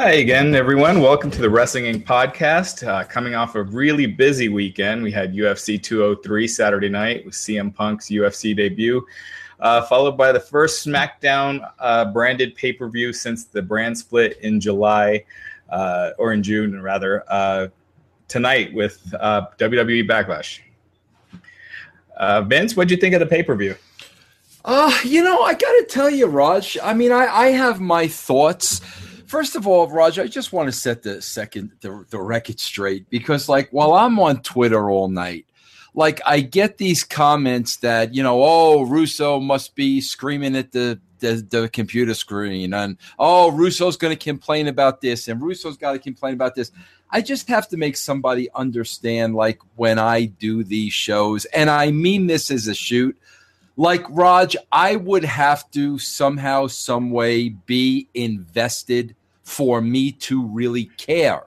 Hi again, everyone. Welcome to the Wrestling Inc. podcast. Uh, coming off a really busy weekend, we had UFC 203 Saturday night with CM Punk's UFC debut, uh, followed by the first SmackDown uh, branded pay per view since the brand split in July uh, or in June, rather, uh, tonight with uh, WWE Backlash. Vince, what do you think of the pay per view? Uh, you know, I got to tell you, Raj. I mean, I, I have my thoughts first of all, Roger, I just want to set the second the, the record straight because like while I'm on Twitter all night, like I get these comments that, you know, oh, Russo must be screaming at the the, the computer screen and oh, Russo's going to complain about this and Russo's got to complain about this. I just have to make somebody understand like when I do these shows and I mean this as a shoot like Raj, I would have to somehow, some way be invested for me to really care.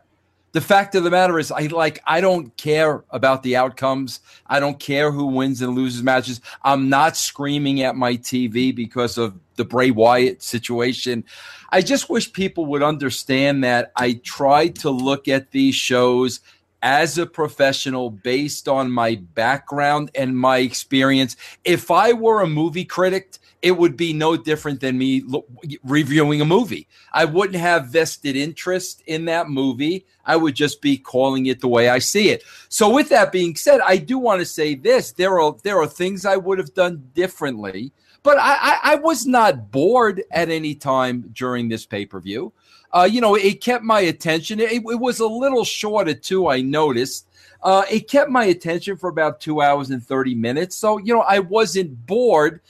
The fact of the matter is, I like I don't care about the outcomes. I don't care who wins and loses matches. I'm not screaming at my TV because of the Bray Wyatt situation. I just wish people would understand that I try to look at these shows as a professional based on my background and my experience. If I were a movie critic, it would be no different than me lo- reviewing a movie. I wouldn't have vested interest in that movie. I would just be calling it the way I see it. So, with that being said, I do want to say this: there are there are things I would have done differently, but I, I, I was not bored at any time during this pay per view. Uh, you know, it kept my attention. It, it was a little shorter too. I noticed. Uh, it kept my attention for about two hours and 30 minutes. So, you know, I wasn't bored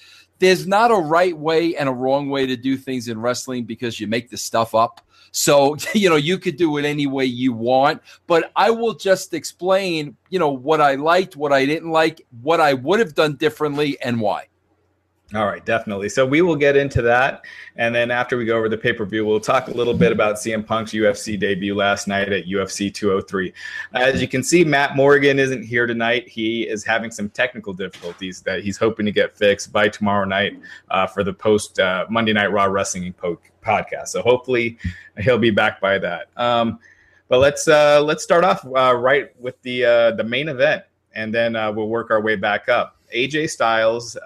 there's not a right way and a wrong way to do things in wrestling because you make the stuff up. So, you know, you could do it any way you want, but I will just explain, you know, what I liked, what I didn't like, what I would have done differently, and why. All right, definitely. So we will get into that. And then after we go over the pay per view, we'll talk a little bit about CM Punk's UFC debut last night at UFC 203. As you can see, Matt Morgan isn't here tonight. He is having some technical difficulties that he's hoping to get fixed by tomorrow night uh, for the post uh, Monday Night Raw Wrestling podcast. So hopefully he'll be back by that. Um, but let's uh, let's start off uh, right with the uh, the main event, and then uh, we'll work our way back up. AJ Styles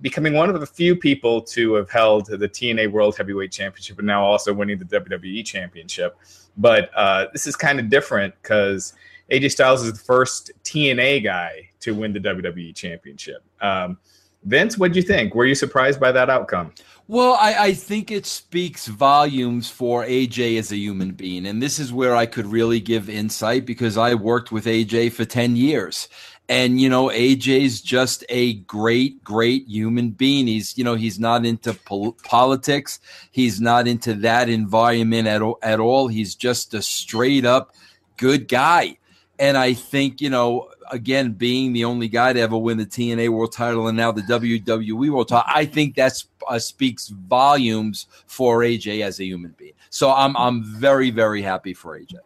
becoming one of the few people to have held the TNA World Heavyweight Championship and now also winning the WWE Championship. But uh, this is kind of different because AJ Styles is the first TNA guy to win the WWE Championship. Um, Vince, what do you think? Were you surprised by that outcome? Well, I, I, think it speaks volumes for AJ as a human being. And this is where I could really give insight because I worked with AJ for 10 years. And, you know, AJ's just a great, great human being. He's, you know, he's not into pol- politics. He's not into that environment at, at all. He's just a straight up good guy. And I think, you know, again, being the only guy to ever win the TNA world title and now the WWE world title, I think that uh, speaks volumes for AJ as a human being. So I'm, I'm very, very happy for AJ.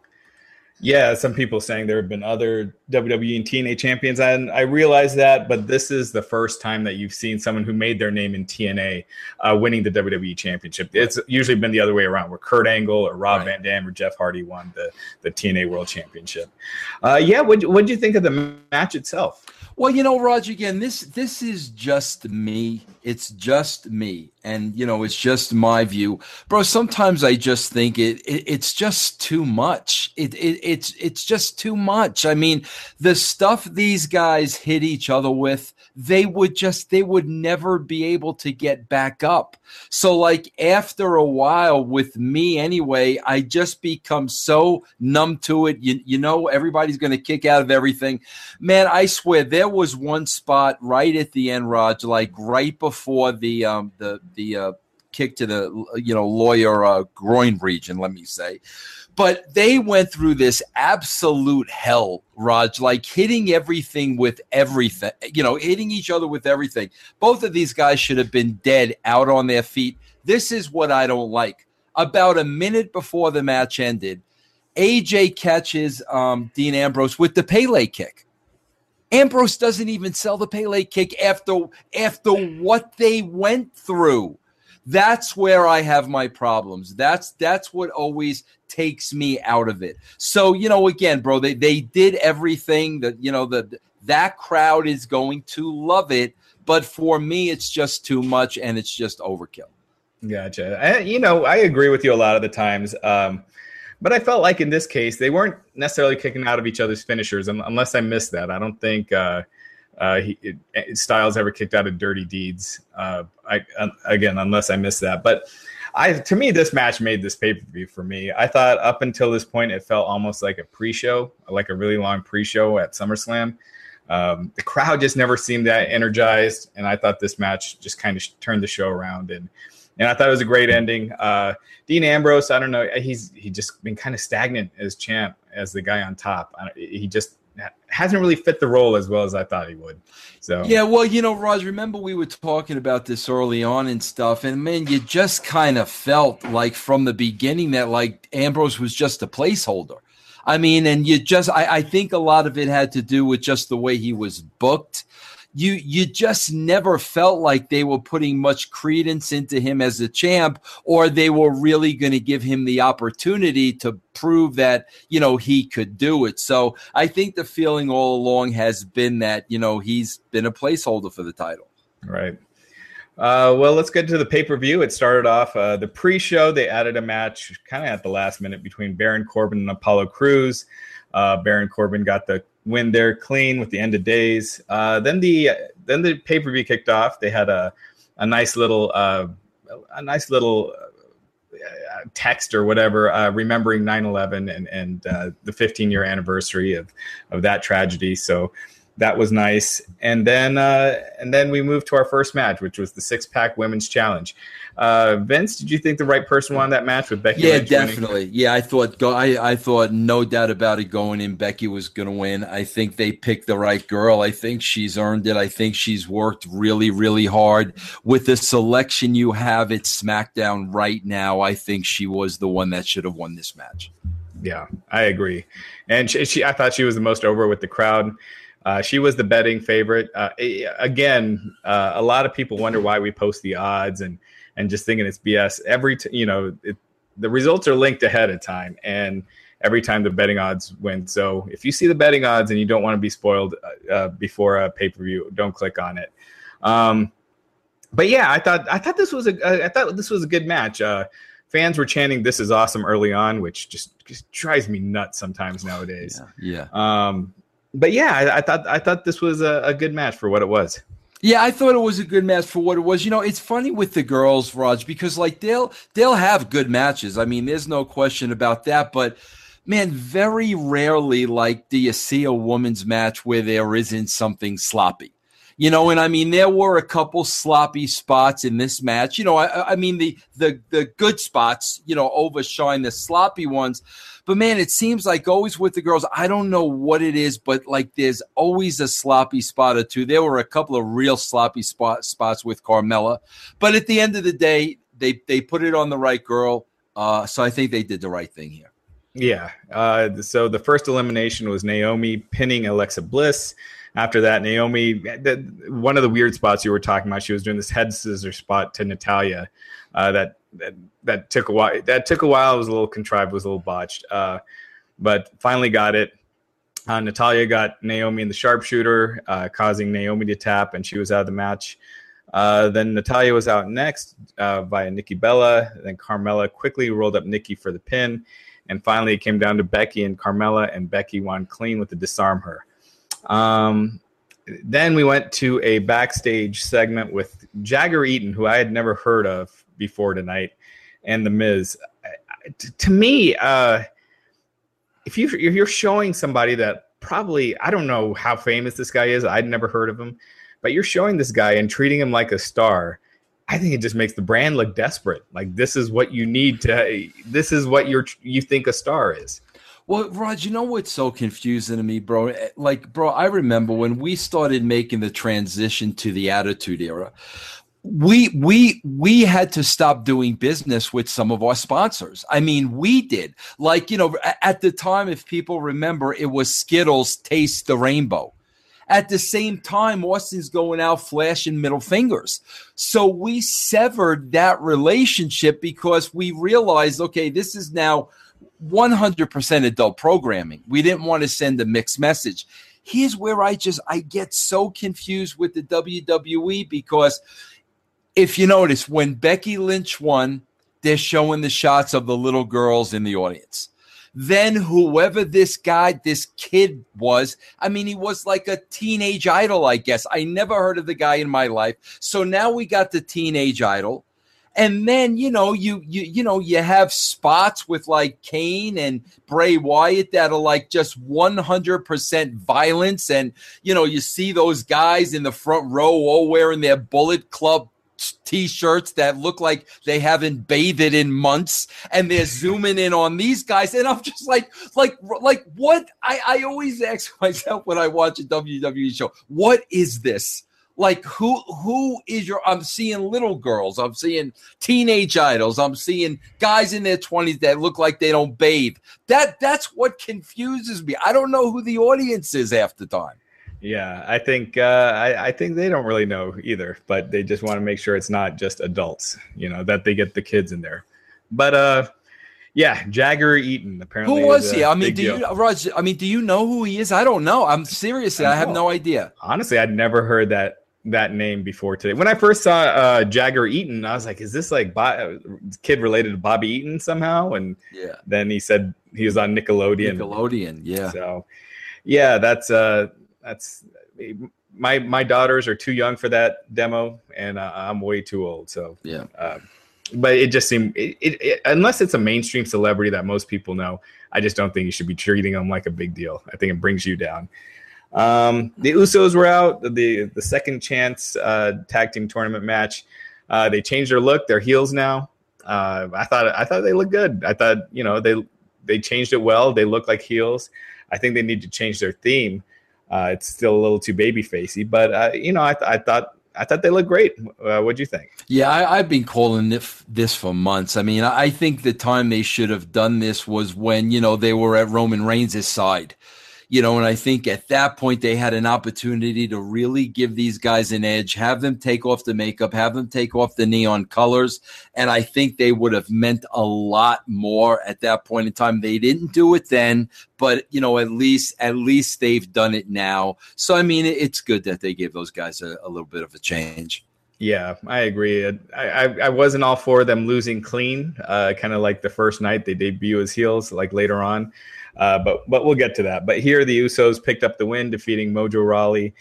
Yeah, some people saying there have been other WWE and TNA champions, and I realize that, but this is the first time that you've seen someone who made their name in TNA uh, winning the WWE championship. It's usually been the other way around, where Kurt Angle or Rob right. Van Dam or Jeff Hardy won the, the TNA World Championship. Uh, yeah, what do you think of the match itself? Well, you know, Roger, again, this this is just me. It's just me, and you know, it's just my view, bro. Sometimes I just think it, it it's just too much. It, it it's it's just too much. I mean, the stuff these guys hit each other with they would just they would never be able to get back up. So like after a while with me anyway, I just become so numb to it. You, you know everybody's going to kick out of everything. Man, I swear there was one spot right at the end Raj like right before the um the the uh kick to the you know lawyer uh, groin region, let me say but they went through this absolute hell, Raj, like hitting everything with everything, you know, hitting each other with everything. Both of these guys should have been dead out on their feet. This is what I don't like. About a minute before the match ended, AJ catches um, Dean Ambrose with the Pele kick. Ambrose doesn't even sell the Pele kick after after what they went through. That's where I have my problems. That's that's what always takes me out of it. So, you know, again, bro, they, they did everything that, you know, the that crowd is going to love it. But for me, it's just too much and it's just overkill. Gotcha. I, you know, I agree with you a lot of the times. Um, but I felt like in this case, they weren't necessarily kicking out of each other's finishers, unless I missed that. I don't think uh, uh, he, it, Styles ever kicked out of Dirty Deeds. Uh, I, again, unless I missed that. But I, to me, this match made this pay per view for me. I thought up until this point, it felt almost like a pre show, like a really long pre show at SummerSlam. Um, the crowd just never seemed that energized, and I thought this match just kind of turned the show around. And and I thought it was a great ending. Uh, Dean Ambrose, I don't know, he's he just been kind of stagnant as champ, as the guy on top. He just hasn't really fit the role as well as I thought he would. So yeah, well, you know, Raj, remember we were talking about this early on and stuff, and man, you just kind of felt like from the beginning that like Ambrose was just a placeholder. I mean, and you just, I, I think a lot of it had to do with just the way he was booked you you just never felt like they were putting much credence into him as a champ or they were really going to give him the opportunity to prove that you know he could do it so i think the feeling all along has been that you know he's been a placeholder for the title right uh, well, let's get to the pay per view. It started off uh, the pre show. They added a match kind of at the last minute between Baron Corbin and Apollo Crews. Uh, Baron Corbin got the win there clean with the end of days. Uh, then the then the pay per view kicked off. They had a a nice little uh, a nice little uh, text or whatever, uh, remembering 9/11 and and uh, the 15 year anniversary of of that tragedy. So that was nice. And then uh, and then we moved to our first match, which was the six pack women's challenge. Uh, Vince, did you think the right person won that match with Becky? Yeah, Lynch definitely. Winning? Yeah, I thought go. I, I thought no doubt about it going in. Becky was going to win. I think they picked the right girl. I think she's earned it. I think she's worked really, really hard with the selection you have at SmackDown right now. I think she was the one that should have won this match. Yeah, I agree. And she, she I thought she was the most over with the crowd. Uh, she was the betting favorite. Uh, again, uh, a lot of people wonder why we post the odds and and just thinking it's BS. Every t- you know, it, the results are linked ahead of time, and every time the betting odds win. So if you see the betting odds and you don't want to be spoiled uh, uh before a pay per view, don't click on it. Um, but yeah, I thought I thought this was a I thought this was a good match. Uh, fans were chanting "This is awesome" early on, which just, just drives me nuts sometimes nowadays. Yeah. yeah. Um, but yeah, I, I, thought I thought this was a, a good match for what it was. Yeah, I thought it was a good match for what it was. You know, it's funny with the girls, Raj, because like they'll they'll have good matches. I mean, there's no question about that. But man, very rarely like do you see a woman's match where there isn't something sloppy. You know, and I mean, there were a couple sloppy spots in this match. You know, I, I mean, the the the good spots, you know, overshine the sloppy ones. But man, it seems like always with the girls, I don't know what it is, but like there's always a sloppy spot or two. There were a couple of real sloppy spot, spots with Carmella, but at the end of the day, they they put it on the right girl. Uh, so I think they did the right thing here. Yeah. Uh, so the first elimination was Naomi pinning Alexa Bliss. After that, Naomi, one of the weird spots you were talking about, she was doing this head scissor spot to Natalya Uh, that that that took a while. That took a while. It was a little contrived. Was a little botched. Uh, but finally got it. Uh, Natalya got Naomi in the sharpshooter, uh, causing Naomi to tap, and she was out of the match. Uh, then Natalya was out next uh, via Nikki Bella. Then Carmella quickly rolled up Nikki for the pin. And finally, it came down to Becky and Carmella, and Becky won clean with the disarm her. Um, then we went to a backstage segment with Jagger Eaton, who I had never heard of before tonight, and The Miz. To me, uh, if you if you're showing somebody that probably I don't know how famous this guy is, I'd never heard of him, but you're showing this guy and treating him like a star. I think it just makes the brand look desperate. Like this is what you need to. This is what you're you think a star is. Well, Rod, you know what's so confusing to me, bro? Like, bro, I remember when we started making the transition to the Attitude Era we we we had to stop doing business with some of our sponsors. I mean, we did. Like, you know, at the time if people remember, it was Skittles Taste the Rainbow. At the same time, Austin's going out flashing middle fingers. So we severed that relationship because we realized, okay, this is now 100% adult programming. We didn't want to send a mixed message. Here's where I just I get so confused with the WWE because if you notice when Becky Lynch won, they're showing the shots of the little girls in the audience. Then whoever this guy, this kid was, I mean, he was like a teenage idol, I guess. I never heard of the guy in my life. So now we got the teenage idol. And then you know you you you know you have spots with like Kane and Bray Wyatt that are like just one hundred percent violence, and you know you see those guys in the front row all wearing their Bullet Club t-shirts that look like they haven't bathed in months and they're zooming in on these guys and i'm just like like like what? I i always ask myself when i watch a wwe show what is this? Like who who is your i'm seeing little girls i'm seeing teenage idols i'm seeing guys in their 20s that look like they don't bathe. That that's what confuses me. I don't know who the audience is half the time yeah, I think uh, I, I, think they don't really know either, but they just want to make sure it's not just adults, you know, that they get the kids in there. But uh, yeah, Jagger Eaton apparently. Who was he? I mean, do deal. you, Raj? I mean, do you know who he is? I don't know. I'm seriously, I, I have no idea. Honestly, I'd never heard that that name before today. When I first saw uh, Jagger Eaton, I was like, "Is this like kid related to Bobby Eaton somehow?" And yeah, then he said he was on Nickelodeon. Nickelodeon, yeah. So, yeah, that's uh, that's my my daughters are too young for that demo, and uh, I'm way too old. So yeah. Uh, but it just seemed it, it, it, unless it's a mainstream celebrity that most people know, I just don't think you should be treating them like a big deal. I think it brings you down. Um, the Usos were out the the second chance uh, tag team tournament match. Uh, they changed their look. They're heels now. Uh, I thought I thought they looked good. I thought you know they they changed it well. They look like heels. I think they need to change their theme. Uh, it's still a little too baby facey, but uh, you know, I, th- I thought I thought they looked great. Uh, what do you think? Yeah, I, have been calling this, this for months. I mean, I think the time they should have done this was when you know they were at Roman Reigns' side you know, and I think at that point they had an opportunity to really give these guys an edge, have them take off the makeup, have them take off the neon colors. And I think they would have meant a lot more at that point in time. They didn't do it then, but you know, at least at least they've done it now. So I mean, it's good that they gave those guys a, a little bit of a change. Yeah, I agree. I, I, I wasn't all for them losing clean, uh, kind of like the first night they debut as heels, like later on. Uh, but but we'll get to that. But here the Usos picked up the win, defeating Mojo Rawley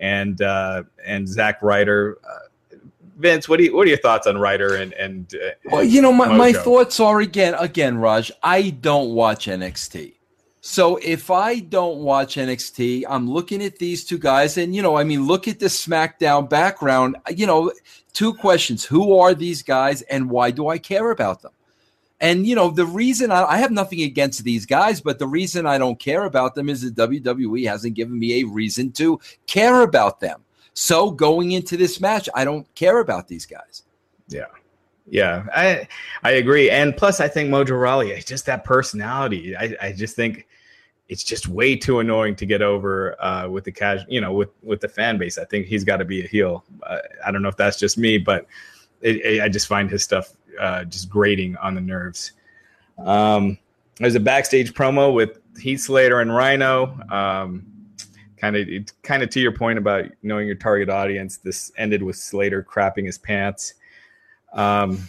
and uh, and Zack Ryder. Uh, Vince, what do you, what are your thoughts on Ryder and and? Uh, well, you know, my, my thoughts are again again, Raj. I don't watch NXT. So if I don't watch NXT, I'm looking at these two guys, and you know, I mean, look at the SmackDown background. You know, two questions: Who are these guys, and why do I care about them? And you know, the reason I, I, have nothing against these guys, but the reason I don't care about them is that WWE hasn't given me a reason to care about them. So going into this match, I don't care about these guys. Yeah. Yeah, I I agree. And plus I think Mojo Rawley, just that personality. I, I just think it's just way too annoying to get over uh, with the casual, you know, with with the fan base. I think he's got to be a heel. Uh, I don't know if that's just me, but it, it, I just find his stuff uh, just grating on the nerves. Um, there's a backstage promo with Heath Slater and Rhino. Um, kind of, kind of to your point about knowing your target audience. This ended with Slater crapping his pants. Um,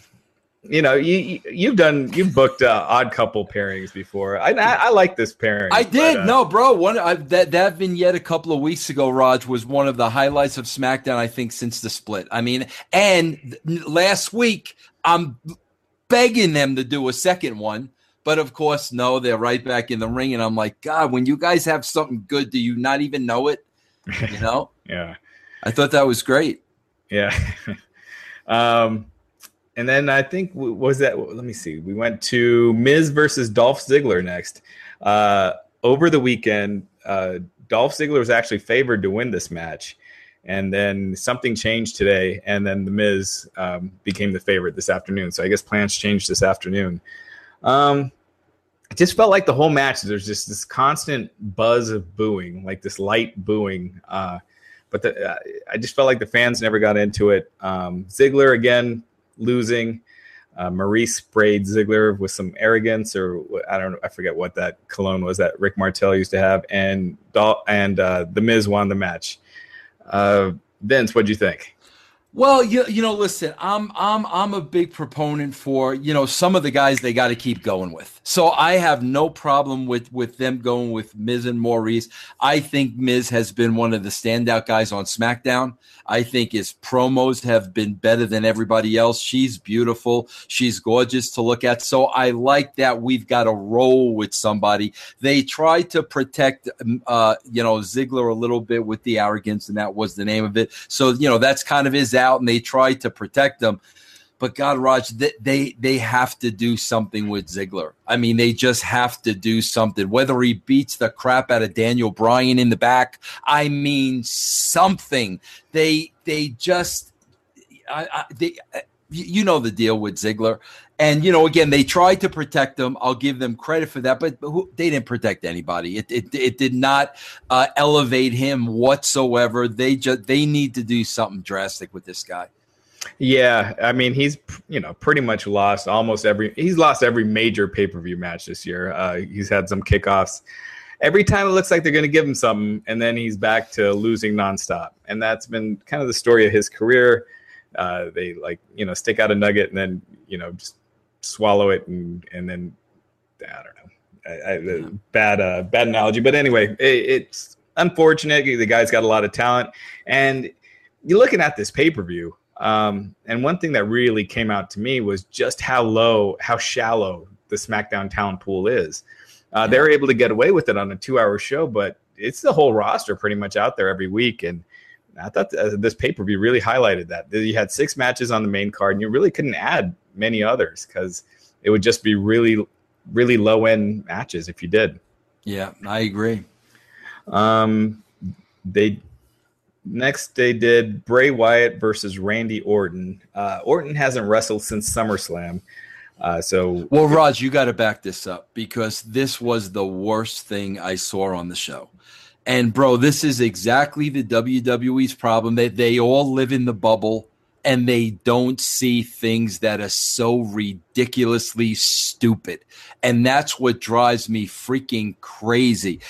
you know, you you've done you've booked uh, odd couple pairings before. I I, I like this pairing. I did. But, uh, no, bro. One I, that that vignette a couple of weeks ago, Raj, was one of the highlights of SmackDown. I think since the split. I mean, and last week I'm begging them to do a second one. But of course, no, they're right back in the ring. And I'm like, God, when you guys have something good, do you not even know it? You know? yeah. I thought that was great. Yeah. um, and then I think was that. Let me see. We went to Miz versus Dolph Ziggler next. Uh, over the weekend, uh, Dolph Ziggler was actually favored to win this match, and then something changed today, and then the Miz um, became the favorite this afternoon. So I guess plans changed this afternoon. Um, just felt like the whole match there's just this constant buzz of booing, like this light booing. Uh, but the, uh, I just felt like the fans never got into it. Um, Ziggler again losing. Uh, Maryse sprayed Ziggler with some arrogance, or I don't know, I forget what that cologne was that Rick Martel used to have, and and uh, the Miz won the match. Uh, Vince, what'd you think? Well, you, you know, listen, I'm I'm I'm a big proponent for you know some of the guys they got to keep going with. So I have no problem with with them going with Miz and Maryse. I think Miz has been one of the standout guys on SmackDown. I think his promos have been better than everybody else. She's beautiful. She's gorgeous to look at. So I like that we've got a roll with somebody. They tried to protect, um, uh, you know, Ziggler a little bit with the arrogance, and that was the name of it. So you know that's kind of his out, and they tried to protect him. But God, Raj, they, they they have to do something with Ziggler. I mean, they just have to do something. Whether he beats the crap out of Daniel Bryan in the back, I mean something. They they just, I, I, they, uh, you know the deal with Ziggler. And you know, again, they tried to protect him. I'll give them credit for that, but who, they didn't protect anybody. It it, it did not uh, elevate him whatsoever. They just they need to do something drastic with this guy. Yeah, I mean he's you know pretty much lost almost every he's lost every major pay per view match this year. Uh, he's had some kickoffs. Every time it looks like they're going to give him something, and then he's back to losing nonstop. And that's been kind of the story of his career. Uh, they like you know stick out a nugget and then you know just swallow it and and then I don't know. I, I, bad uh, bad analogy, but anyway, it, it's unfortunate. The guy's got a lot of talent, and you're looking at this pay per view um, and one thing that really came out to me was just how low, how shallow the SmackDown talent pool is. Uh, They're able to get away with it on a two-hour show, but it's the whole roster pretty much out there every week. And I thought uh, this pay-per-view really highlighted that. You had six matches on the main card, and you really couldn't add many others because it would just be really, really low-end matches if you did. Yeah, I agree. Um, they Next, they did Bray Wyatt versus Randy Orton. Uh, Orton hasn't wrestled since SummerSlam. Uh, so, well, Raj, you got to back this up because this was the worst thing I saw on the show. And bro, this is exactly the WWE's problem. They they all live in the bubble and they don't see things that are so ridiculously stupid. And that's what drives me freaking crazy.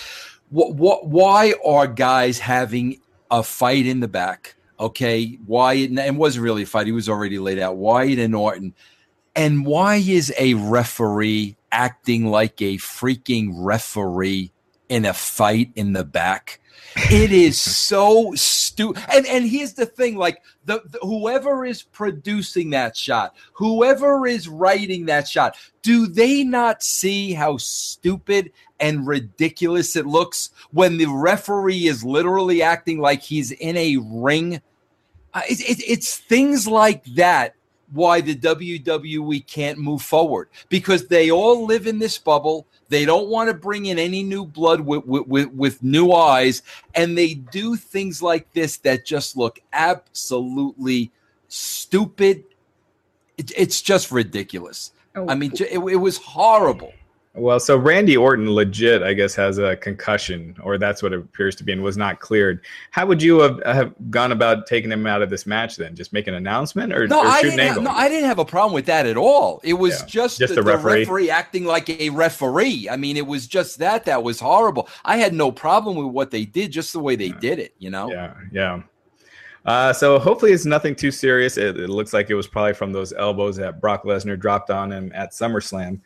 What what why are guys having a fight in the back. Okay, Why? it wasn't really a fight; he was already laid out. Wyatt and Orton, and why is a referee acting like a freaking referee in a fight in the back? It is so stupid. And and here's the thing: like the, the, whoever is producing that shot, whoever is writing that shot, do they not see how stupid and ridiculous it looks when the referee is literally acting like he's in a ring? Uh, it, it, it's things like that why the WWE can't move forward because they all live in this bubble. They don't want to bring in any new blood with, with, with, new eyes. And they do things like this that just look absolutely stupid. It, it's just ridiculous. Oh. I mean, it, it was horrible. Well, so Randy Orton legit, I guess, has a concussion, or that's what it appears to be, and was not cleared. How would you have, have gone about taking him out of this match then? Just make an announcement, or no? Or I didn't. Have, no, I didn't have a problem with that at all. It was yeah. just, just the, the, referee. the referee acting like a referee. I mean, it was just that that was horrible. I had no problem with what they did, just the way they yeah. did it. You know? Yeah, yeah. Uh, so hopefully it's nothing too serious. It, it, looks like it was probably from those elbows that Brock Lesnar dropped on him at SummerSlam.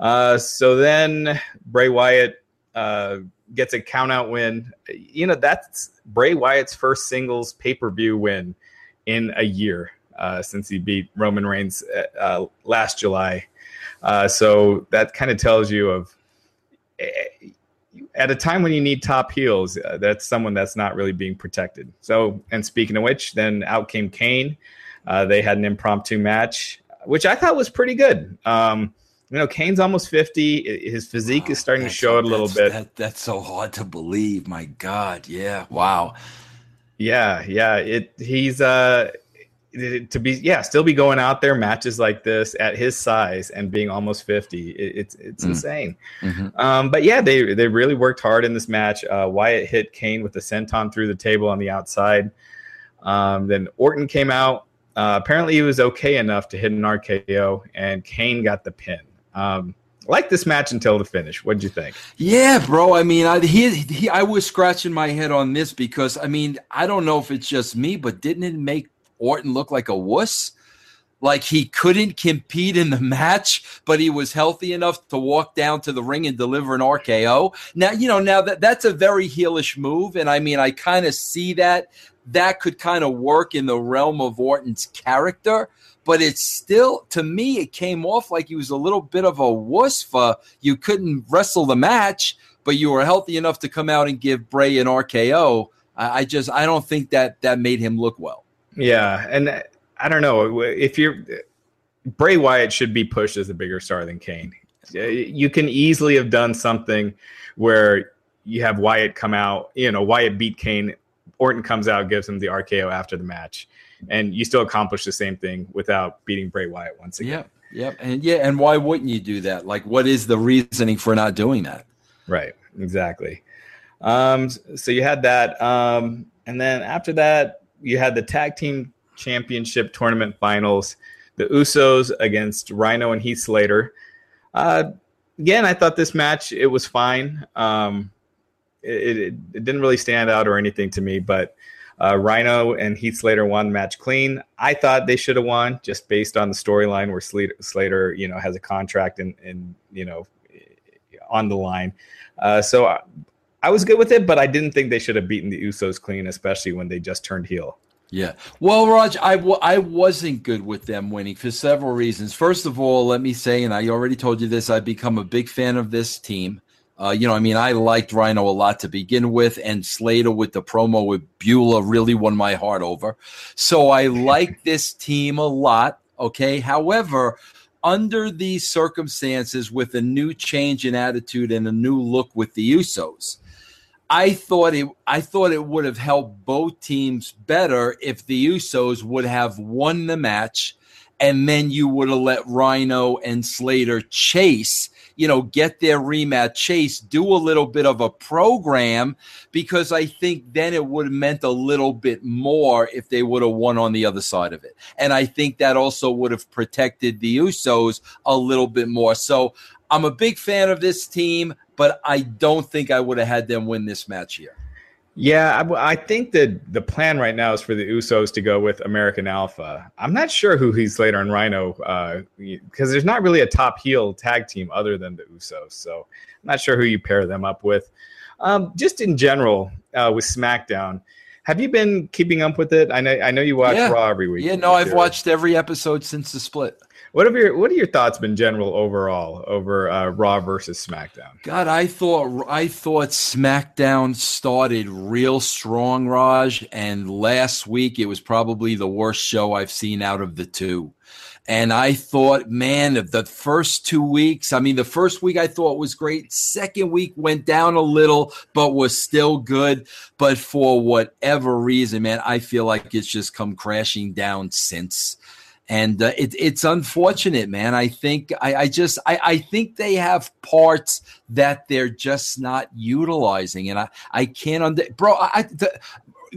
Uh, so then Bray Wyatt uh, gets a countout win. You know, that's Bray Wyatt's first singles pay per view win in a year uh, since he beat Roman Reigns uh, last July. Uh, so that kind of tells you of at a time when you need top heels, uh, that's someone that's not really being protected. So, and speaking of which, then out came Kane. Uh, they had an impromptu match, which I thought was pretty good. Um, you know, Kane's almost 50. His physique oh, is starting to show it a little bit. That, that's so hard to believe. My God. Yeah. Wow. Yeah. Yeah. It, he's, uh, to be yeah still be going out there matches like this at his size and being almost 50 it, it's it's mm. insane mm-hmm. um, but yeah they they really worked hard in this match uh, wyatt hit kane with the senton through the table on the outside um, then orton came out uh, apparently he was okay enough to hit an rko and kane got the pin um, like this match until the finish. What did you think? Yeah, bro. I mean, I he, he I was scratching my head on this because I mean, I don't know if it's just me, but didn't it make Orton look like a wuss. Like he couldn't compete in the match, but he was healthy enough to walk down to the ring and deliver an RKO. Now, you know, now that that's a very heelish move. And I mean, I kind of see that that could kind of work in the realm of Orton's character but it's still to me it came off like he was a little bit of a wuss for you couldn't wrestle the match but you were healthy enough to come out and give bray an rko I, I just i don't think that that made him look well. Yeah, and I don't know. If you're Bray Wyatt should be pushed as a bigger star than Kane. You can easily have done something where you have Wyatt come out, you know, Wyatt beat Kane, Orton comes out, gives him the RKO after the match, and you still accomplish the same thing without beating Bray Wyatt once again. Yep, yep, and yeah, and why wouldn't you do that? Like, what is the reasoning for not doing that? Right, exactly. Um, so you had that, um, and then after that, you had the tag team championship tournament finals, the Usos against Rhino and Heath Slater. Uh, again, I thought this match it was fine. Um, it, it, it, didn't really stand out or anything to me, but uh, Rhino and Heath Slater won the match clean. I thought they should have won just based on the storyline where Slater, Slater, you know, has a contract and, and you know, on the line. Uh, so uh, I was good with it, but I didn't think they should have beaten the Usos clean, especially when they just turned heel. Yeah. Well, Raj, I w- I wasn't good with them winning for several reasons. First of all, let me say, and I already told you this, I've become a big fan of this team. Uh, you know, I mean, I liked Rhino a lot to begin with, and Slater with the promo with Beulah really won my heart over. So I like this team a lot. Okay. However, under these circumstances, with a new change in attitude and a new look with the Usos, I thought it I thought it would have helped both teams better if the Usos would have won the match and then you would have let Rhino and Slater chase, you know, get their rematch chase, do a little bit of a program because I think then it would have meant a little bit more if they would have won on the other side of it. And I think that also would have protected the Usos a little bit more. So I'm a big fan of this team but I don't think I would have had them win this match here. Yeah, I, I, think that the plan right now is for the Usos to go with American Alpha. I'm not sure who he's later on Rhino because uh, there's not really a top heel tag team other than the Usos. So I'm not sure who you pair them up with. Um, just in general uh, with SmackDown, have you been keeping up with it? I know I know you watch yeah. Raw every week. Yeah, no, I've watched every episode since the split. What have your What are your thoughts been general overall over uh, Raw versus SmackDown? God, I thought I thought SmackDown started real strong, Raj, and last week it was probably the worst show I've seen out of the two. And I thought, man, the first two weeks, I mean, the first week I thought was great. Second week went down a little, but was still good. But for whatever reason, man, I feel like it's just come crashing down since and uh, it, it's unfortunate, man. I think I, I just I, I, think they have parts that they're just not utilizing, and I I can't under bro. I, the,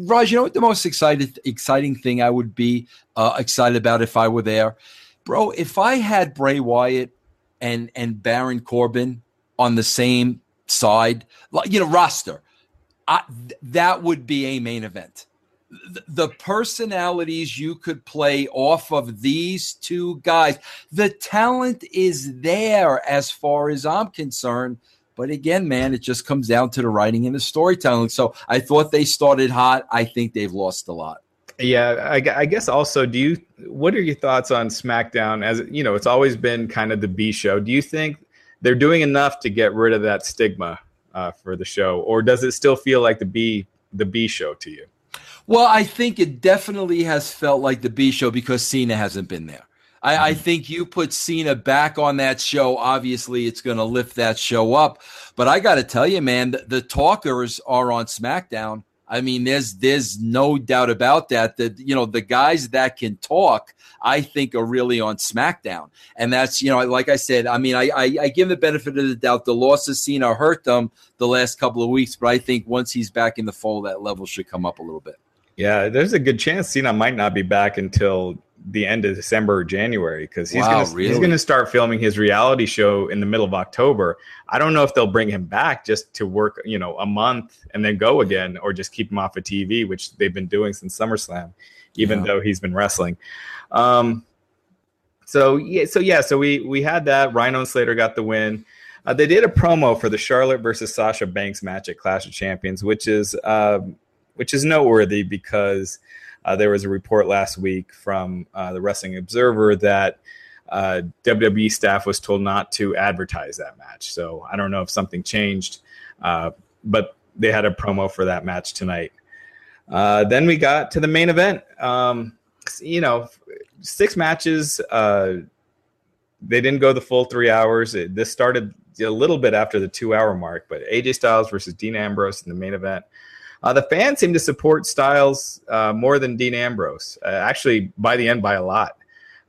Raj, you know what the most excited exciting thing I would be uh, excited about if I were there, bro. If I had Bray Wyatt and and Baron Corbin on the same side, you know, roster, I, that would be a main event the personalities you could play off of these two guys. The talent is there as far as I'm concerned. But again, man, it just comes down to the writing and the storytelling. So I thought they started hot. I think they've lost a lot. Yeah, I, I, guess also, do you? What are your thoughts on SmackDown? As you know, it's always been kind of the B show. Do you think they're doing enough to get rid of that stigma uh, for the show, or does it still feel like the B the B show to you? Well, I think it definitely has felt like the B show because Cena hasn't been there. I, I, mm-hmm. think you put Cena back on that show. Obviously, it's going to lift that show up. But I got to tell you, man, the, the, talkers are on SmackDown. I mean, there's there's no doubt about that. That you know the guys that can talk, I think, are really on SmackDown, and that's you know, like I said, I mean, I I, I give the benefit of the doubt. The loss of Cena hurt them the last couple of weeks, but I think once he's back in the fold, that level should come up a little bit. Yeah, there's a good chance Cena might not be back until the end of December or January because he's wow, gonna really? he's gonna start filming his reality show in the middle of October. I don't know if they'll bring him back just to work, you know, a month and then go again, or just keep him off of TV, which they've been doing since SummerSlam, even yeah. though he's been wrestling. Um, so yeah, so yeah, so we we had that. Rhino and Slater got the win. Uh, they did a promo for the Charlotte versus Sasha Banks match at Clash of Champions, which is um, which is noteworthy because uh, there was a report last week from uh, the Wrestling Observer that uh, WWE staff was told not to advertise that match. So I don't know if something changed, uh, but they had a promo for that match tonight. Then we got to the main event. Um, you know, six matches. Uh, they didn't go the full three hours. It, this started a little bit after the two hour mark, but AJ Styles versus Dean Ambrose in the main event. Uh, the fans seem to support Styles uh, more than Dean Ambrose. Uh, actually, by the end, by a lot.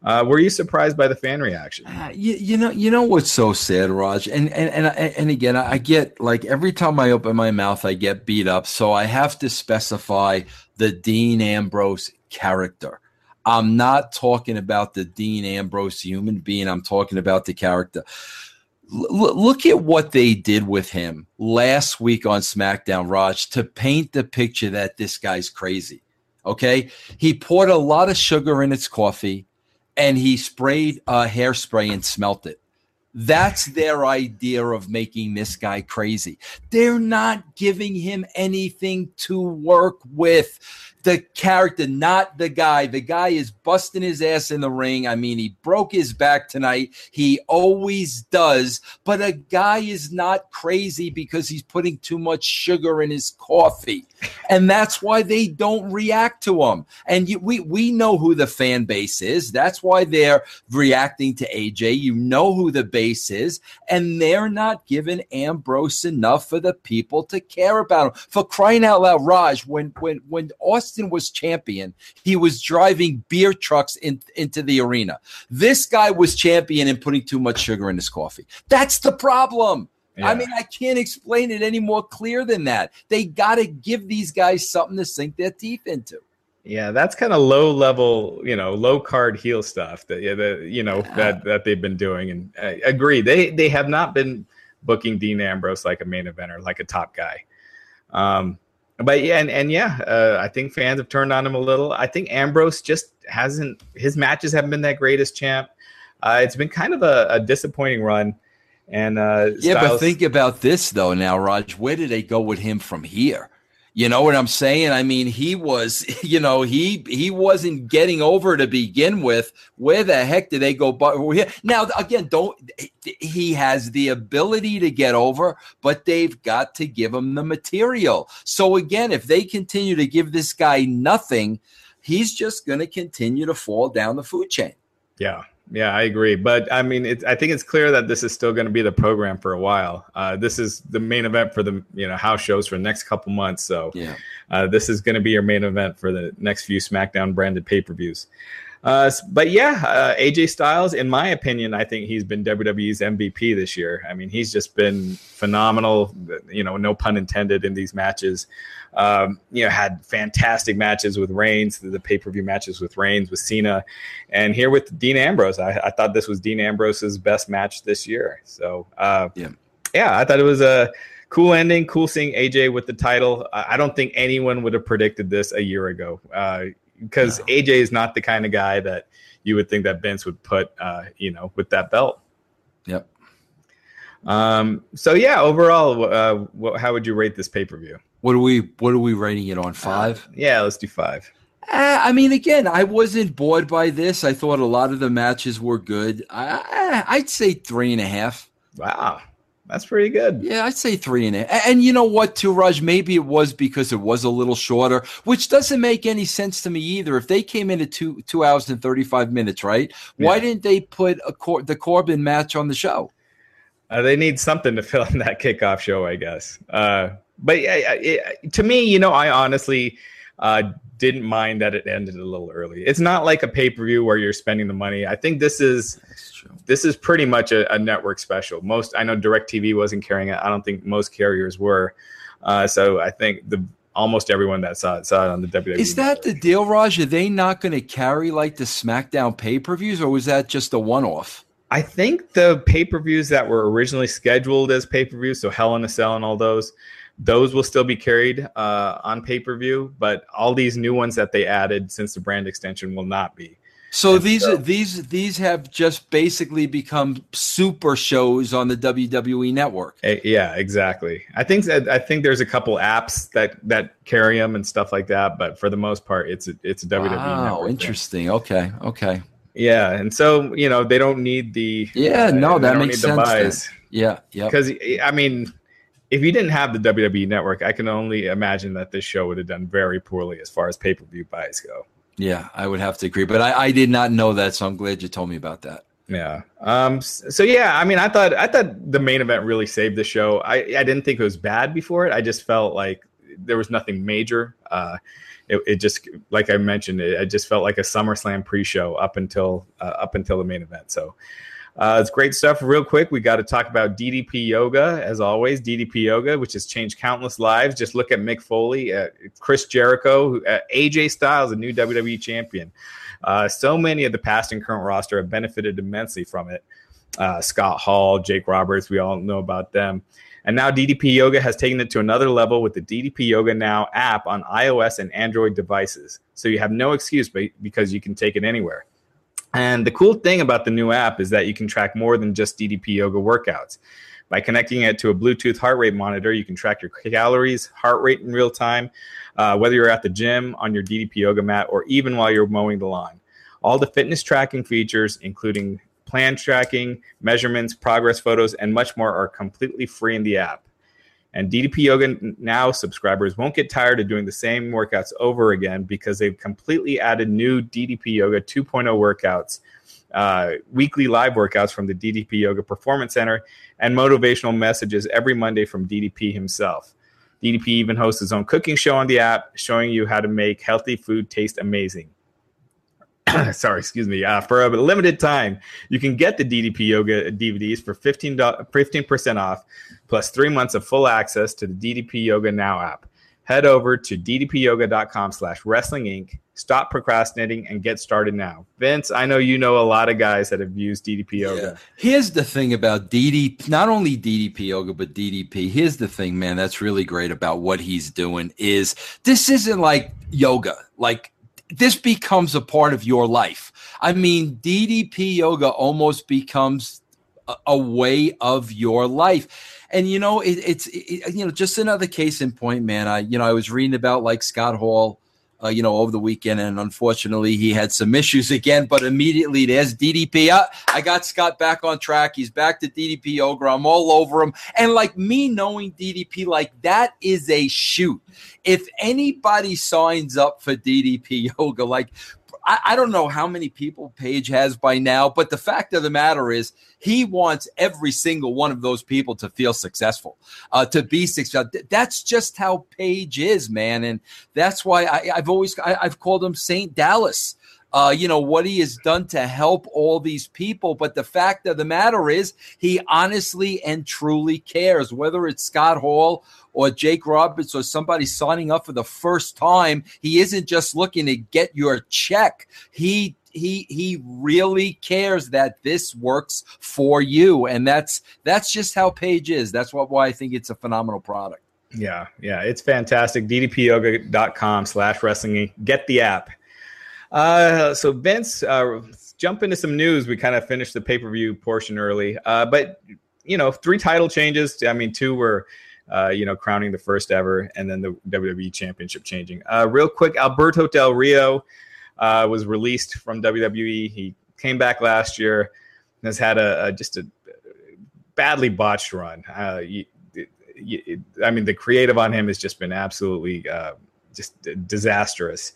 Uh, were you surprised by the fan reaction? Uh, you, you, know, you know what's so sad, Raj, and and and and again, I get like every time I open my mouth, I get beat up. So I have to specify the Dean Ambrose character. I'm not talking about the Dean Ambrose human being. I'm talking about the character look at what they did with him last week on SmackDown, Raj, to paint the picture that this guy's crazy. Okay. He poured a lot of sugar in his coffee and he sprayed uh, hairspray and smelt it. That's their idea of making this guy crazy. They're not giving him anything to work with the character, not the guy. The guy is busting his ass in the ring. I mean, he broke his back tonight. He always does. But a guy is not crazy because he's putting too much sugar in his coffee. And that's why they don't react to him. And you, we, we know who the fan base is. That's why they're reacting to AJ. You know who the base is. And they're not giving Ambrose enough for the people to care about him. For crying out loud, Raj, when, when, when Austin Austin was champion, he was driving beer trucks in, into the arena. This guy was champion and putting too much sugar in his coffee. That's the problem. Yeah. I mean, I can't explain it any more clear than that. They got to give these guys something to sink their teeth into. Yeah, that's kind of low level, you know, low card heel stuff that the, you know yeah. that that they've been doing. And I agree, they they have not been booking Dean Ambrose like a main eventer, like a top guy. Um, but yeah, and, and yeah, uh, I think fans have turned on him a little. I think Ambrose just hasn't his matches haven't been that great as champ. Uh, it's been kind of a, a disappointing run. And uh, yeah, Styles- but think about this though. Now, Raj, where do they go with him from here? You know what I'm saying? I mean, he was, you know, he he wasn't getting over to begin with. Where the heck did they go? But now again, don't he has the ability to get over, but they've got to give him the material. So again, if they continue to give this guy nothing, he's just going to continue to fall down the food chain. Yeah, yeah, I agree. But I mean, it, I think it's clear that this is still going to be the program for a while. Uh, this is the main event for the you know house shows for the next couple months. So yeah, uh, this is going to be your main event for the next few SmackDown branded pay per views. Uh, but yeah, uh, AJ Styles, in my opinion, I think he's been WWE's MVP this year. I mean, he's just been phenomenal. You know, no pun intended in these matches. Um, you know, had fantastic matches with Reigns, the, pay per view matches with Reigns, with Cena, and here with Dean Ambrose. I, I, thought this was Dean Ambrose's best match this year. So uh, yeah, yeah, I thought it was a cool ending. Cool seeing AJ with the title. I, I don't think anyone would have predicted this a year ago. Uh, because no. AJ is not the kind of guy that you would think that Vince would put, uh, you know, with that belt. Yep. Um. So yeah, overall, uh, what, how would you rate this pay per view? What are we What are we rating it on? Five? Uh, yeah, let's do five. Uh, I mean, again, I wasn't bored by this. I thought a lot of the matches were good. I, I'd say three and a half. Wow. That's pretty good. Yeah, I'd say three and a half. And you know what, too, Raj? Maybe it was because it was a little shorter, which doesn't make any sense to me either. If they came in at two two hours and thirty five minutes, right? Yeah. Why didn't they put a Cor- the Corbin match on the show? Uh, they need something to fill in that kickoff show, I guess. Uh, but it, to me, you know, I honestly uh, didn't mind that it ended a little early. It's not like a pay per view where you're spending the money. I think this is this is pretty much a, a, network special. Most I know Directv wasn't carrying it. I don't think most carriers were. Uh, so I think the almost everyone that saw it saw it on the WWE. Is that the deal, Raj? Are they not going to carry like the SmackDown pay per views, or was that just a one off? I think the pay per views that were originally scheduled as pay per views, so Hell in a Cell and all those, those will still be carried uh, on pay per view. But all these new ones that they added since the brand extension will not be. So and these so, these these have just basically become super shows on the WWE network. Eh, yeah, exactly. I think I think there's a couple apps that that carry them and stuff like that, but for the most part, it's a, it's a WWE. Wow, interesting. Thing. Okay, okay. Yeah, and so you know they don't need the yeah uh, no that makes sense. Yeah, yeah. Because I mean, if you didn't have the WWE network, I can only imagine that this show would have done very poorly as far as pay per view buys go. Yeah, I would have to agree, but I, I did not know that, so I'm glad you told me about that. Yeah. Um. So yeah, I mean, I thought I thought the main event really saved the show. I I didn't think it was bad before it. I just felt like there was nothing major. Uh, it, it just like I mentioned, it, it just felt like a SummerSlam pre-show up until uh, up until the main event. So uh, it's great stuff. Real quick, we got to talk about DDP Yoga, as always. DDP Yoga, which has changed countless lives. Just look at Mick Foley, uh, Chris Jericho, uh, AJ Styles, a new WWE champion. Uh, so many of the past and current roster have benefited immensely from it. Uh, Scott Hall, Jake Roberts, we all know about them. And now DDP Yoga has taken it to another level with the DDP Yoga Now app on iOS and Android devices. So you have no excuse because you can take it anywhere. And the cool thing about the new app is that you can track more than just DDP yoga workouts. By connecting it to a Bluetooth heart rate monitor, you can track your calories, heart rate in real time, uh, whether you're at the gym, on your DDP yoga mat, or even while you're mowing the lawn. All the fitness tracking features, including plan tracking, measurements, progress photos, and much more, are completely free in the app. And DDP Yoga Now subscribers won't get tired of doing the same workouts over again because they've completely added new DDP Yoga 2.0 workouts, uh, weekly live workouts from the DDP Yoga Performance Center, and motivational messages every Monday from DDP himself. DDP even hosts his own cooking show on the app, showing you how to make healthy food taste amazing. sorry, excuse me. Uh, for a limited time, you can get the DDP Yoga DVDs for 15 percent off, plus three months of full access to the DDP Yoga Now app. Head over to ddpyoga.com slash wrestling inc. Stop procrastinating and get started now. Vince, I know you know a lot of guys that have used DDP Yoga. Yeah. Here's the thing about DDP, not only DDP Yoga, but DDP. Here's the thing, man, that's really great about what he's doing is this isn't like yoga. Like this becomes a part of your life. I mean, DDP yoga almost becomes a, a way of your life. And you know, it, it's it, you know just another case in point, man. I you know I was reading about like Scott Hall uh, you know, over the weekend. And unfortunately, he had some issues again. But immediately, there's DDP. Uh, I got Scott back on track. He's back to DDP Yoga. I'm all over him. And like me knowing DDP, like that is a shoot. If anybody signs up for DDP Yoga, like I, I, don't know how many people Page has by now, but the fact of the matter is he wants every single one of those people to feel successful, uh, to be successful. That's just how Page is, man, and that's why I, have always I, I've called him Saint Dallas uh, you know, what he has done to help all these people. But the fact of the matter is, he honestly and truly cares, whether it's Scott Hall or Jake Roberts or somebody signing up for the first time. He isn't just looking to get your check. He he he really cares that this works for you and that's that's just how page is that's what why i think it's a phenomenal product yeah yeah it's fantastic ddpyoga.com slash wrestling get the app uh, so Vince, uh, jump into some news. We kind of finished the pay per view portion early, uh, but you know, three title changes. I mean, two were. Uh, you know, crowning the first ever, and then the WWE Championship changing. Uh, real quick, Alberto Del Rio uh, was released from WWE. He came back last year, and has had a, a just a badly botched run. Uh, you, you, I mean, the creative on him has just been absolutely uh, just disastrous.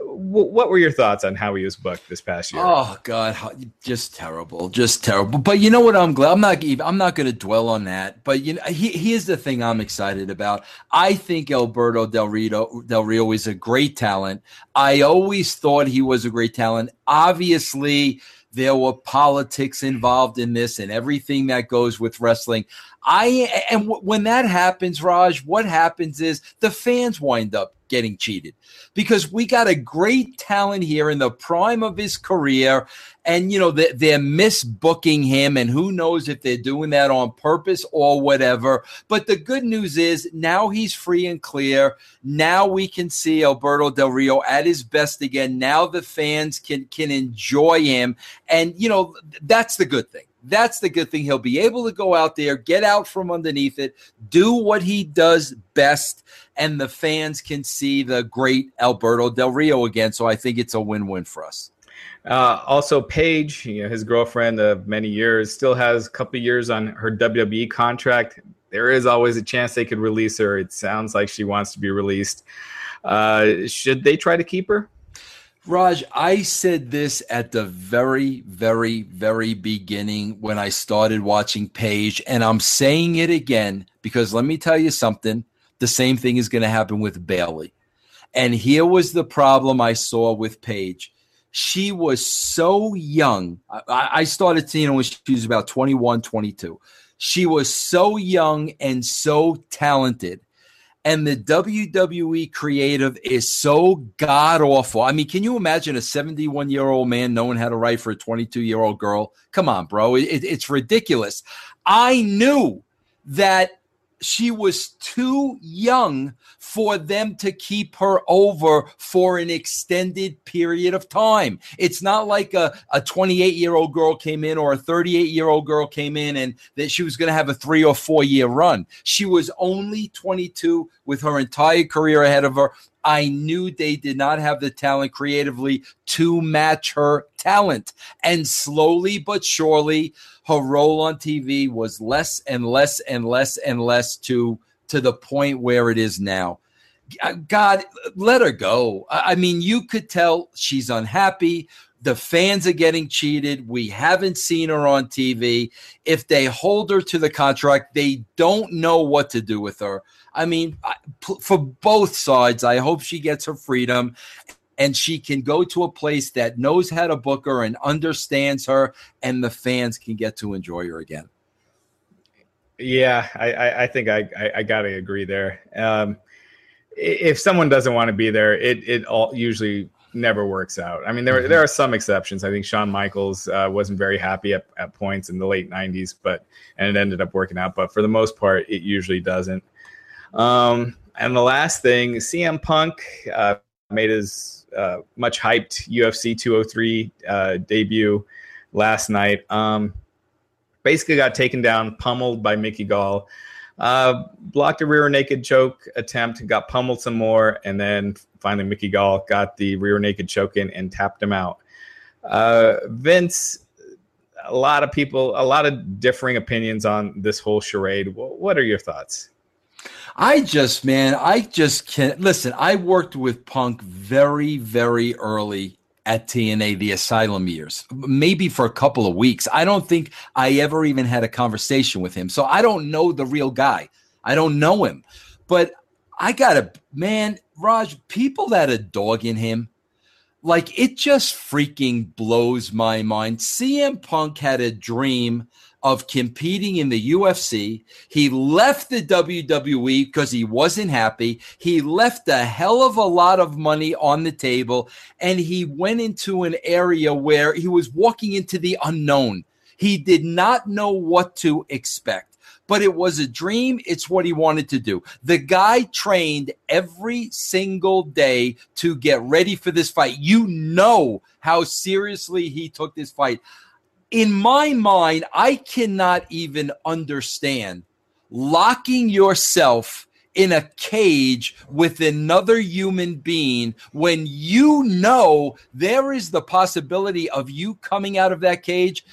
What were your thoughts on how he was booked this past year? Oh God, just terrible, just terrible. But you know what? I'm glad. I'm not. Even, I'm not going to dwell on that. But you know, he, here's the thing I'm excited about. I think Alberto Del Rio Del Rio is a great talent. I always thought he was a great talent. Obviously, there were politics involved in this and everything that goes with wrestling. I and w- when that happens, Raj, what happens is the fans wind up getting cheated. Because we got a great talent here in the prime of his career and you know they're, they're misbooking him and who knows if they're doing that on purpose or whatever. But the good news is now he's free and clear. Now we can see alberto del rio at his best again. Now the fans can can enjoy him. And you know that's the good thing that's the good thing. He'll be able to go out there, get out from underneath it, do what he does best, and the fans can see the great Alberto Del Rio again. So I think it's a win win for us. Uh, also, Paige, you know, his girlfriend of many years, still has a couple years on her WWE contract. There is always a chance they could release her. It sounds like she wants to be released. Uh, should they try to keep her? Raj, I said this at the very, very, very beginning when I started watching Paige, and I'm saying it again because let me tell you something. The same thing is going to happen with Bayley. And here was the problem I saw with Paige. She was so young. I, I started seeing her when she was about 21, 22. She was so young and so talented and the WWE creative is so god awful. I mean, can you imagine a 71 year old man knowing how to write for a 22 year old girl? Come on, bro. It, it's ridiculous. I knew that she was too young for them to keep her over for an extended period of time. It's not like a, a 28 year old girl came in or a 38 year old girl came in and that she was going to have a three or four year run. She was only 22 with her entire career ahead of her. I knew they did not have the talent creatively to match her talent. And slowly but surely, her role on TV was less and less and less and less to to the point where it is now. Uh, God, let her go. I mean, you could tell she's unhappy. The fans are getting cheated. We haven't seen her on TV. If they hold her to the contract, they don't know what to do with her. I mean, for both sides, I hope she gets her freedom and she can go to a place that knows how to book her and understands her, and the fans can get to enjoy her again. Yeah, I, I think I, I, I got to agree there. Um, if someone doesn't want to be there, it it all usually never works out. I mean, there mm-hmm. there are some exceptions. I think Shawn Michaels uh, wasn't very happy at, at points in the late '90s, but and it ended up working out. But for the most part, it usually doesn't. Um, and the last thing, CM Punk uh, made his uh, much hyped UFC 203 uh, debut last night. Um, basically, got taken down, pummeled by Mickey Gall. Uh, blocked a rear naked choke attempt, got pummeled some more, and then finally Mickey Gall got the rear naked choke in and tapped him out. Uh, Vince, a lot of people, a lot of differing opinions on this whole charade. What are your thoughts? I just, man, I just can't listen. I worked with Punk very, very early at TNA, the Asylum years, maybe for a couple of weeks. I don't think I ever even had a conversation with him. So I don't know the real guy. I don't know him. But I got a man, Raj, people that are dogging him, like it just freaking blows my mind. CM Punk had a dream of competing in the UFC. He left the WWE because he wasn't happy. He left a hell of a lot of money on the table and he went into an area where he was walking into the unknown. He did not know what to expect, but it was a dream. It's what he wanted to do. The guy trained every single day to get ready for this fight. You know how seriously he took this fight in my mind, I cannot even understand locking yourself in a cage with another human being when you know there is the possibility of you coming out of that cage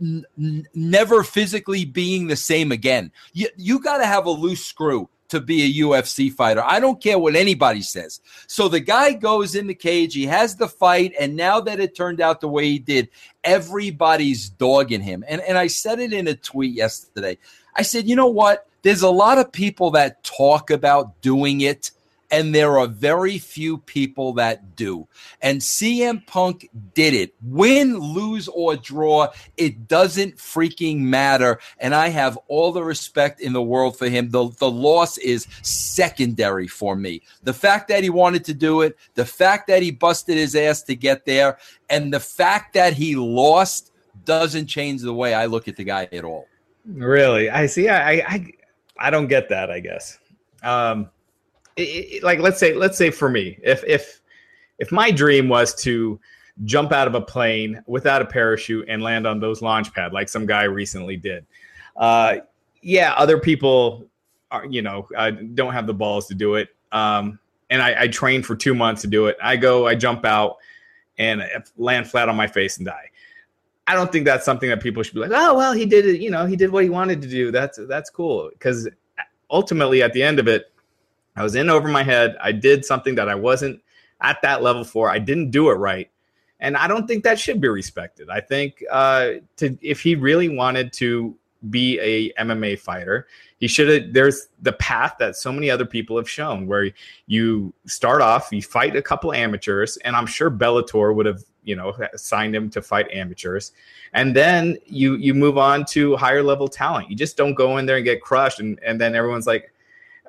n- never physically being the same again. You, you got to have a loose screw to be a UFC fighter. I don't care what anybody says. So the guy goes in the cage, he has the fight, and now that it turned out the way he did, everybody's dogging him. And and I said it in a tweet yesterday. I said, you know what? There's a lot of people that talk about doing it and there are very few people that do. And CM Punk did it. Win, lose, or draw, it doesn't freaking matter. And I have all the respect in the world for him. The, the loss is secondary for me. The fact that he wanted to do it, the fact that he busted his ass to get there, and the fact that he lost doesn't change the way I look at the guy at all. Really? I see. I, I, I don't get that, I guess. Um, it, like let's say let's say for me if if if my dream was to jump out of a plane without a parachute and land on those launch pad like some guy recently did uh, yeah other people are you know uh, don't have the balls to do it um, and I, I trained for two months to do it. I go i jump out and land flat on my face and die. I don't think that's something that people should be like oh well he did it you know he did what he wanted to do. That's that's cool because ultimately at the end of it I was in over my head. I did something that I wasn't at that level for. I didn't do it right. And I don't think that should be respected. I think uh, to, if he really wanted to be a MMA fighter, he should have. There's the path that so many other people have shown, where you start off, you fight a couple amateurs, and I'm sure Bellator would have, you know, signed him to fight amateurs, and then you you move on to higher level talent. You just don't go in there and get crushed, and and then everyone's like,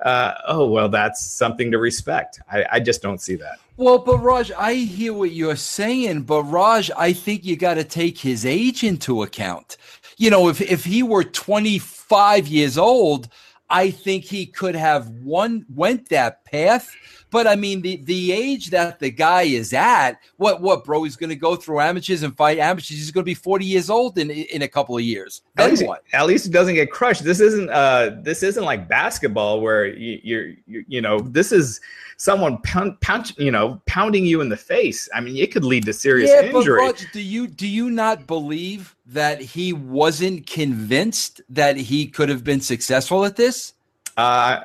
uh, oh well, that's something to respect. I, I just don't see that. Well, but Raj, I hear what you're saying, but Raj, I think you got to take his age into account. You know, if if he were 25 years old, I think he could have one went that path but I mean, the the age that the guy is at, what what bro? He's going to go through amateurs and fight amateurs. He's going to be forty years old in in a couple of years. Then at least, what? At least he doesn't get crushed. This isn't uh this isn't like basketball where you, you're you, you know this is someone pound, pound, you know pounding you in the face. I mean, it could lead to serious yeah, injury. But Raj, do you do you not believe that he wasn't convinced that he could have been successful at this? Uh,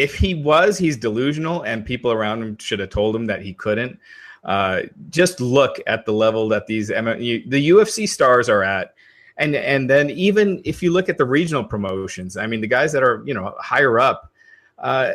if he was, he's delusional, and people around him should have told him that he couldn't. Uh, just look at the level that these the UFC stars are at, and and then even if you look at the regional promotions, I mean the guys that are you know higher up, uh,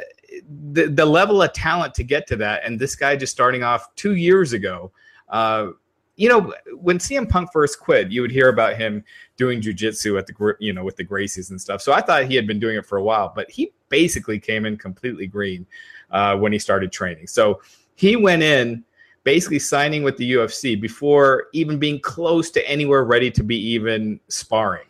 the the level of talent to get to that, and this guy just starting off two years ago. Uh, you know, when CM Punk first quit, you would hear about him doing jujitsu at the you know with the Gracies and stuff. So I thought he had been doing it for a while, but he basically came in completely green uh, when he started training. So he went in basically signing with the UFC before even being close to anywhere ready to be even sparring.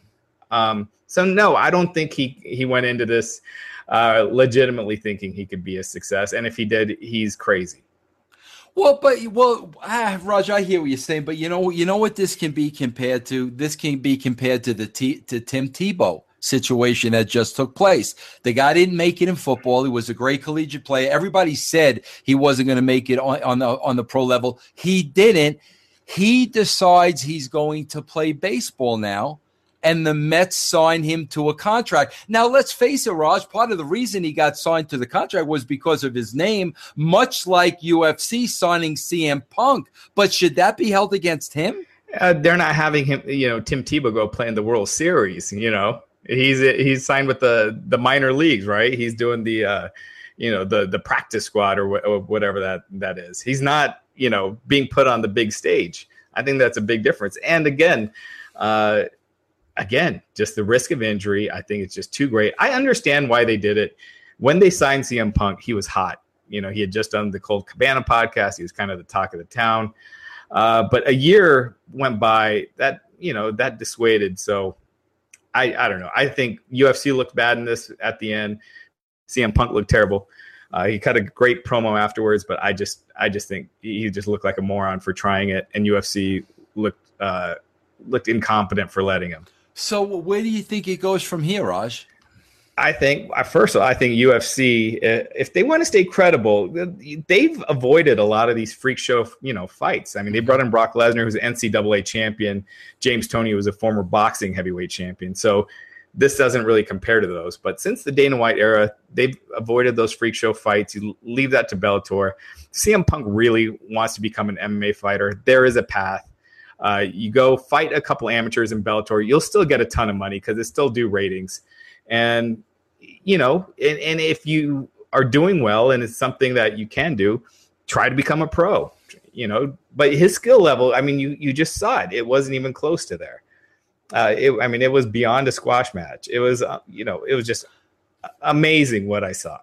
Um, so no, I don't think he he went into this uh, legitimately thinking he could be a success, and if he did, he's crazy. Well, but well, ah, Raj, I hear what you're saying, but you know, you know what this can be compared to. This can be compared to the T, to Tim Tebow situation that just took place. The guy didn't make it in football. He was a great collegiate player. Everybody said he wasn't going to make it on, on the on the pro level. He didn't. He decides he's going to play baseball now and the Mets signed him to a contract. Now, let's face it, Raj, part of the reason he got signed to the contract was because of his name, much like UFC signing CM Punk. But should that be held against him? Uh, they're not having him, you know, Tim Tebow go play in the World Series. You know, he's he's signed with the the minor leagues, right? He's doing the, uh, you know, the the practice squad or, wh- or whatever that that is. He's not, you know, being put on the big stage. I think that's a big difference. And again, uh, again, just the risk of injury. I think it's just too great. I understand why they did it. When they signed CM Punk, he was hot. You know, he had just done the Colt Cabana podcast. He was kind of the talk of the town. Uh, but a year went by that, you know, that dissuaded. So I, I don't know. I think UFC looked bad in this at the end. CM Punk looked terrible. Uh, he cut a great promo afterwards, but I just, I just think he just looked like a moron for trying it, and UFC looked uh, looked incompetent for letting him. So where do you think it goes from here, Raj? I think uh, first of all, I think UFC, uh, if they want to stay credible, uh, they've avoided a lot of these freak show, you know, fights. I mean, they brought in Brock Lesnar, who's an NCAA champion. James Toney was a former boxing heavyweight champion. So this doesn't really compare to those. But since the Dana White era, they've avoided those freak show fights. You leave that to Bellator. CM Punk really wants to become an MMA fighter. There is a path. Uh, you go fight a couple amateurs in Bellator, you'll still get a ton of money because it still do ratings. And you know, and, and if you are doing well and it's something that you can do, try to become a pro. You know, but his skill level, I mean, you you just saw it; it wasn't even close to there. Uh, it, I mean, it was beyond a squash match. It was, uh, you know, it was just amazing what I saw.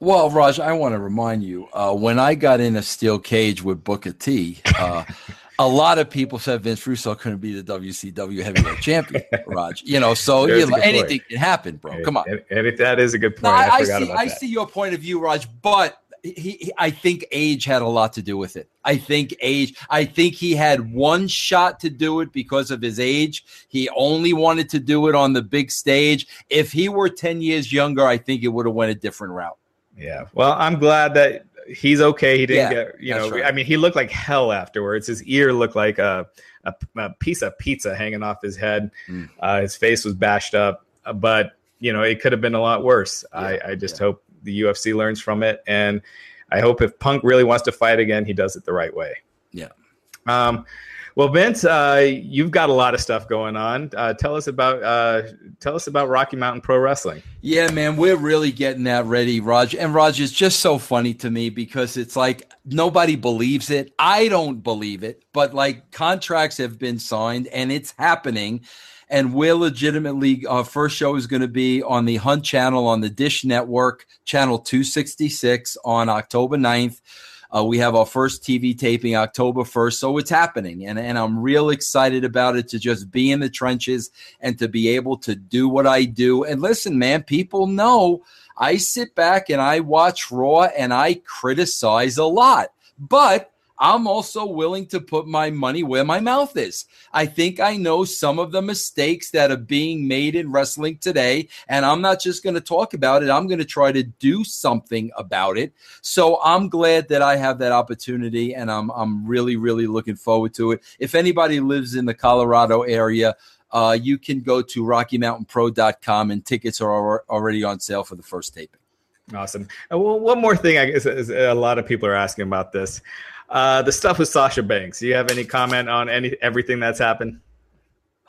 Well, Raj, I want to remind you uh, when I got in a steel cage with Booker T. Uh, a lot of people said Vince Russo couldn't be the WCW heavyweight champion, Raj. You know, so you know, anything point. can happen, bro. Come on. And, and if that is a good point, no, I, I, see. I see your point of view, Raj, but he, he, I think age had a lot to do with it. I think age. I think he had one shot to do it because of his age. He only wanted to do it on the big stage. If he were ten years younger, I think it would have went a different route. Yeah. Well, I'm glad that he's okay. He didn't yeah, get, you know, right. I mean, he looked like hell afterwards. His ear looked like a, a, a piece of pizza hanging off his head. Mm. Uh, his face was bashed up, uh, but you know, it could have been a lot worse. Yeah, I, I just yeah. hope the UFC learns from it. And I hope if Punk really wants to fight again, he does it the right way. Yeah. Um, well, Vince, uh, you've got a lot of stuff going on. Uh, tell us about uh, tell us about Rocky Mountain Pro Wrestling. Yeah, man, we're really getting that ready, Raj. And Raj is just so funny to me because it's like nobody believes it. I don't believe it, but like contracts have been signed and it's happening. And we're legitimately our first show is going to be on the Hunt Channel on the Dish Network, channel 266 on October 9th. Uh, we have our first TV taping October 1st, so it's happening. And, and I'm real excited about it to just be in the trenches and to be able to do what I do. And listen, man, people know I sit back and I watch Raw and I criticize a lot. But I'm also willing to put my money where my mouth is. I think I know some of the mistakes that are being made in wrestling today, and I'm not just going to talk about it. I'm going to try to do something about it. So I'm glad that I have that opportunity, and I'm I'm really really looking forward to it. If anybody lives in the Colorado area. Uh, you can go to RockyMountainPro.com and tickets are already on sale for the first taping. Awesome. And one more thing, I guess a lot of people are asking about this. Uh, the stuff with Sasha Banks. Do you have any comment on any everything that's happened?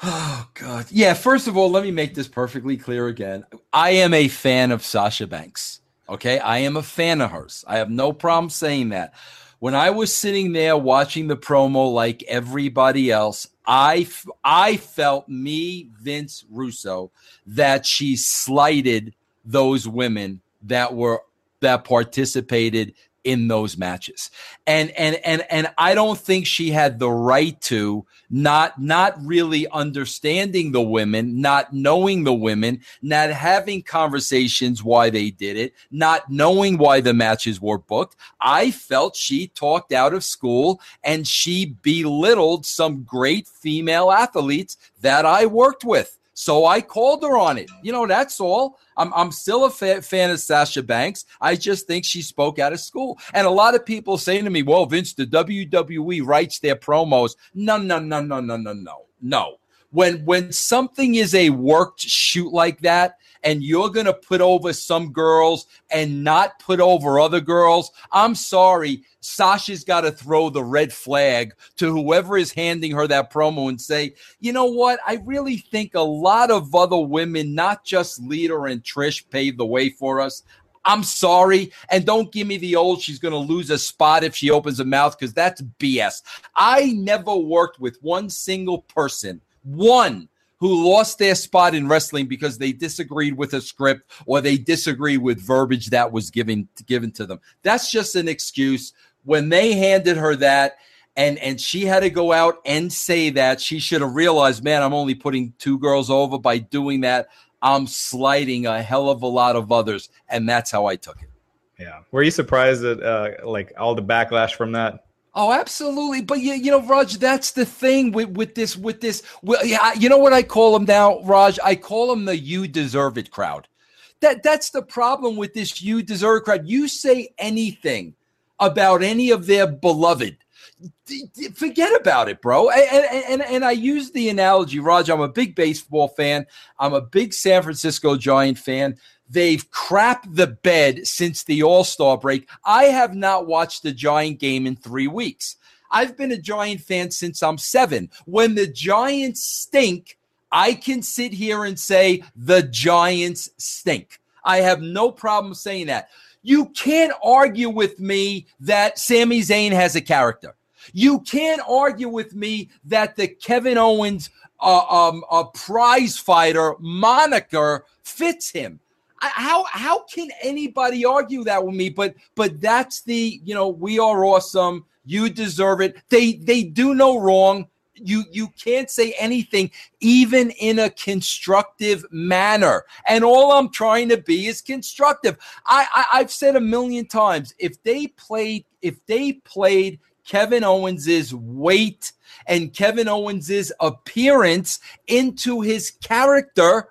Oh God. Yeah, first of all, let me make this perfectly clear again. I am a fan of Sasha Banks. Okay? I am a fan of hers. I have no problem saying that. When I was sitting there watching the promo like everybody else, I I felt me Vince Russo that she slighted those women that were that participated in those matches. And and and and I don't think she had the right to not not really understanding the women, not knowing the women, not having conversations why they did it, not knowing why the matches were booked. I felt she talked out of school and she belittled some great female athletes that I worked with. So I called her on it. You know, that's all. I'm, I'm still a fa- fan of Sasha Banks. I just think she spoke out of school. And a lot of people saying to me, well, Vince, the WWE writes their promos. No, no, no, no, no, no, no, no. When when something is a worked shoot like that, and you're going to put over some girls and not put over other girls, I'm sorry. Sasha's got to throw the red flag to whoever is handing her that promo and say, you know what? I really think a lot of other women, not just Lita and Trish, paved the way for us. I'm sorry. And don't give me the old she's going to lose a spot if she opens her mouth because that's BS. I never worked with one single person, one who lost their spot in wrestling because they disagreed with a script or they disagreed with verbiage that was given given to them. That's just an excuse. When they handed her that and and she had to go out and say that, she should have realized, man, I'm only putting two girls over by doing that. I'm slighting a hell of a lot of others, and that's how I took it. Yeah. Were you surprised at uh, like all the backlash from that? Oh, absolutely. But you, you know, Raj, that's the thing with, with this, with this. Well, yeah, you know what I call them now, Raj? I call them the you deserve it crowd. That that's the problem with this you deserve it" crowd. You say anything about any of their beloved, forget about it, bro. And, and, and I use the analogy, Raj. I'm a big baseball fan. I'm a big San Francisco Giant fan. They've crapped the bed since the All Star break. I have not watched the Giant game in three weeks. I've been a Giant fan since I'm seven. When the Giants stink, I can sit here and say the Giants stink. I have no problem saying that. You can't argue with me that Sami Zayn has a character. You can't argue with me that the Kevin Owens uh, um, a prize fighter moniker fits him. How how can anybody argue that with me? But but that's the you know we are awesome. You deserve it. They they do no wrong. You you can't say anything even in a constructive manner. And all I'm trying to be is constructive. I, I I've said a million times if they played if they played Kevin Owens's weight and Kevin Owens's appearance into his character,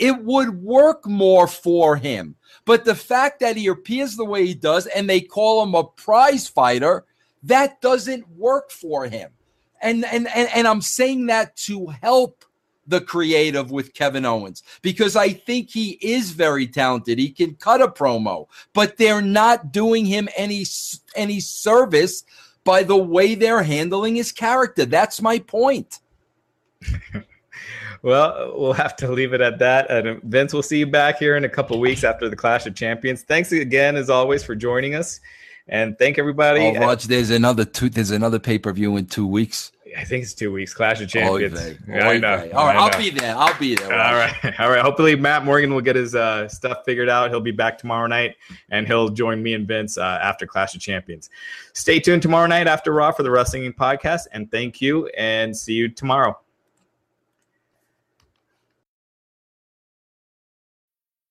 it would work more for him. But the fact that he appears the way he does and they call him a prize fighter, that doesn't work for him. And and and, and I'm saying that to help the creative with Kevin Owens because I think he is very talented. He can cut a promo, but they're not doing him any any service by the way they're handling his character. That's my point. well, we'll have to leave it at that. And Vince, we'll see you back here in a couple weeks after the Clash of Champions. Thanks again, as always, for joining us, and thank everybody. Oh, Raj, there's another two. There's another pay per view in two weeks. I think it's two weeks. Clash of Champions. Oy vey. I know. All right, I'll be there. I'll be there. All right, all right. Hopefully, Matt Morgan will get his uh, stuff figured out. He'll be back tomorrow night, and he'll join me and Vince uh, after Clash of Champions. Stay tuned tomorrow night after Raw for the Wrestling Podcast, and thank you, and see you tomorrow.